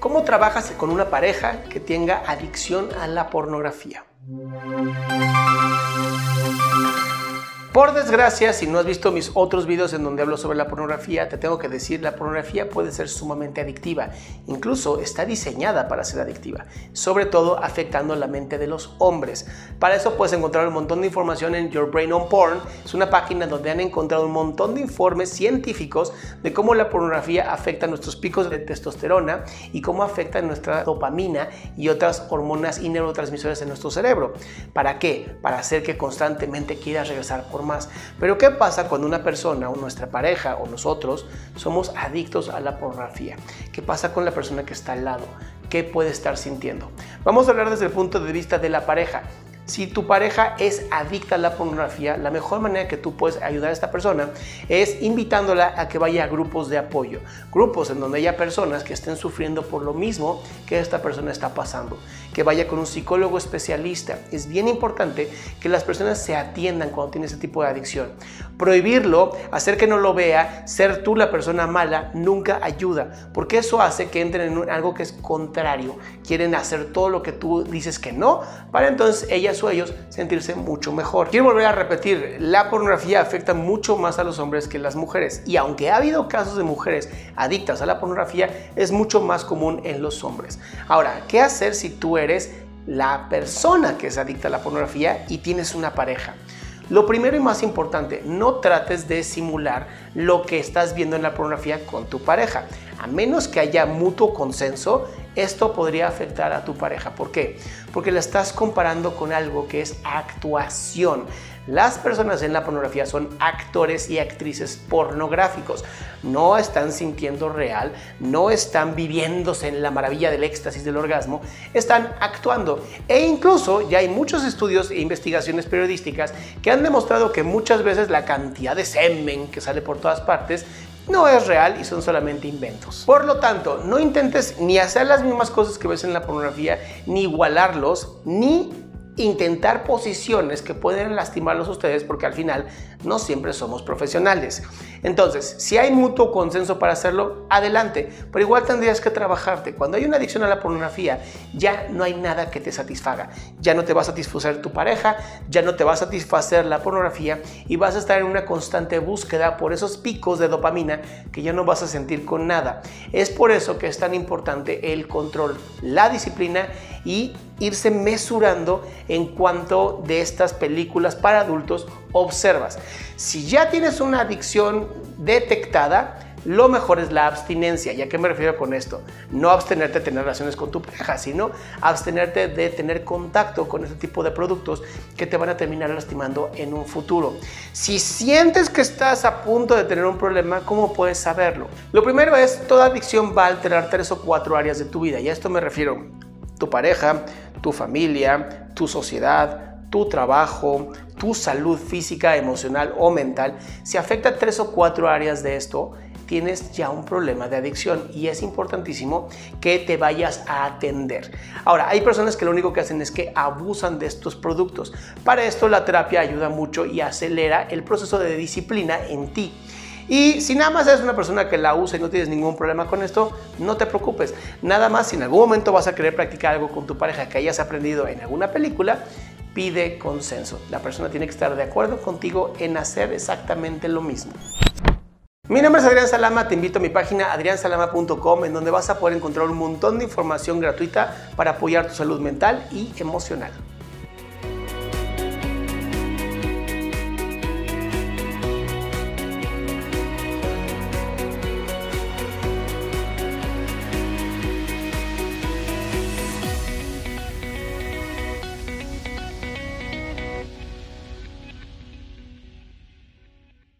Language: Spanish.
¿Cómo trabajas con una pareja que tenga adicción a la pornografía? Por desgracia, si no has visto mis otros videos en donde hablo sobre la pornografía, te tengo que decir, la pornografía puede ser sumamente adictiva. Incluso está diseñada para ser adictiva, sobre todo afectando la mente de los hombres. Para eso puedes encontrar un montón de información en Your Brain on Porn. Es una página donde han encontrado un montón de informes científicos de cómo la pornografía afecta nuestros picos de testosterona y cómo afecta nuestra dopamina y otras hormonas y neurotransmisores en nuestro cerebro. ¿Para qué? Para hacer que constantemente quieras regresar por Pero ¿qué pasa cuando una persona o nuestra pareja o nosotros somos adictos a la pornografía? ¿Qué pasa con la persona que está al lado? ¿Qué puede estar sintiendo? Vamos a hablar desde el punto de vista de la pareja. Si tu pareja es adicta a la pornografía, la mejor manera que tú puedes ayudar a esta persona es invitándola a que vaya a grupos de apoyo, grupos en donde haya personas que estén sufriendo por lo mismo que esta persona está pasando, que vaya con un psicólogo especialista. Es bien importante que las personas se atiendan cuando tienen ese tipo de adicción. Prohibirlo, hacer que no lo vea, ser tú la persona mala, nunca ayuda, porque eso hace que entren en algo que es contrario. Quieren hacer todo lo que tú dices que no, para entonces ellas o ellos sentirse mucho mejor. Quiero volver a repetir, la pornografía afecta mucho más a los hombres que las mujeres y aunque ha habido casos de mujeres adictas a la pornografía, es mucho más común en los hombres. Ahora, ¿qué hacer si tú eres la persona que es adicta a la pornografía y tienes una pareja? Lo primero y más importante, no trates de simular lo que estás viendo en la pornografía con tu pareja. A menos que haya mutuo consenso, esto podría afectar a tu pareja. ¿Por qué? Porque la estás comparando con algo que es actuación. Las personas en la pornografía son actores y actrices pornográficos. No están sintiendo real, no están viviéndose en la maravilla del éxtasis del orgasmo, están actuando. E incluso ya hay muchos estudios e investigaciones periodísticas que han demostrado que muchas veces la cantidad de semen que sale por todas partes no es real y son solamente inventos. Por lo tanto, no intentes ni hacer las mismas cosas que ves en la pornografía, ni igualarlos, ni intentar posiciones que pueden lastimarlos ustedes porque al final no siempre somos profesionales. Entonces, si hay mutuo consenso para hacerlo, adelante, pero igual tendrías que trabajarte. Cuando hay una adicción a la pornografía, ya no hay nada que te satisfaga. Ya no te va a satisfacer tu pareja, ya no te va a satisfacer la pornografía y vas a estar en una constante búsqueda por esos picos de dopamina que ya no vas a sentir con nada. Es por eso que es tan importante el control, la disciplina y irse mesurando en cuanto de estas películas para adultos observas. Si ya tienes una adicción detectada, lo mejor es la abstinencia. ¿Y a qué me refiero con esto? No abstenerte de tener relaciones con tu pareja, sino abstenerte de tener contacto con este tipo de productos que te van a terminar lastimando en un futuro. Si sientes que estás a punto de tener un problema, ¿cómo puedes saberlo? Lo primero es, toda adicción va a alterar tres o cuatro áreas de tu vida. Y a esto me refiero tu pareja, tu familia, tu sociedad, tu trabajo, tu salud física, emocional o mental, si afecta tres o cuatro áreas de esto, tienes ya un problema de adicción y es importantísimo que te vayas a atender. Ahora, hay personas que lo único que hacen es que abusan de estos productos. Para esto la terapia ayuda mucho y acelera el proceso de disciplina en ti. Y si nada más eres una persona que la usa y no tienes ningún problema con esto, no te preocupes. Nada más si en algún momento vas a querer practicar algo con tu pareja que hayas aprendido en alguna película, pide consenso. La persona tiene que estar de acuerdo contigo en hacer exactamente lo mismo. Mi nombre es Adrián Salama, te invito a mi página adriansalama.com en donde vas a poder encontrar un montón de información gratuita para apoyar tu salud mental y emocional.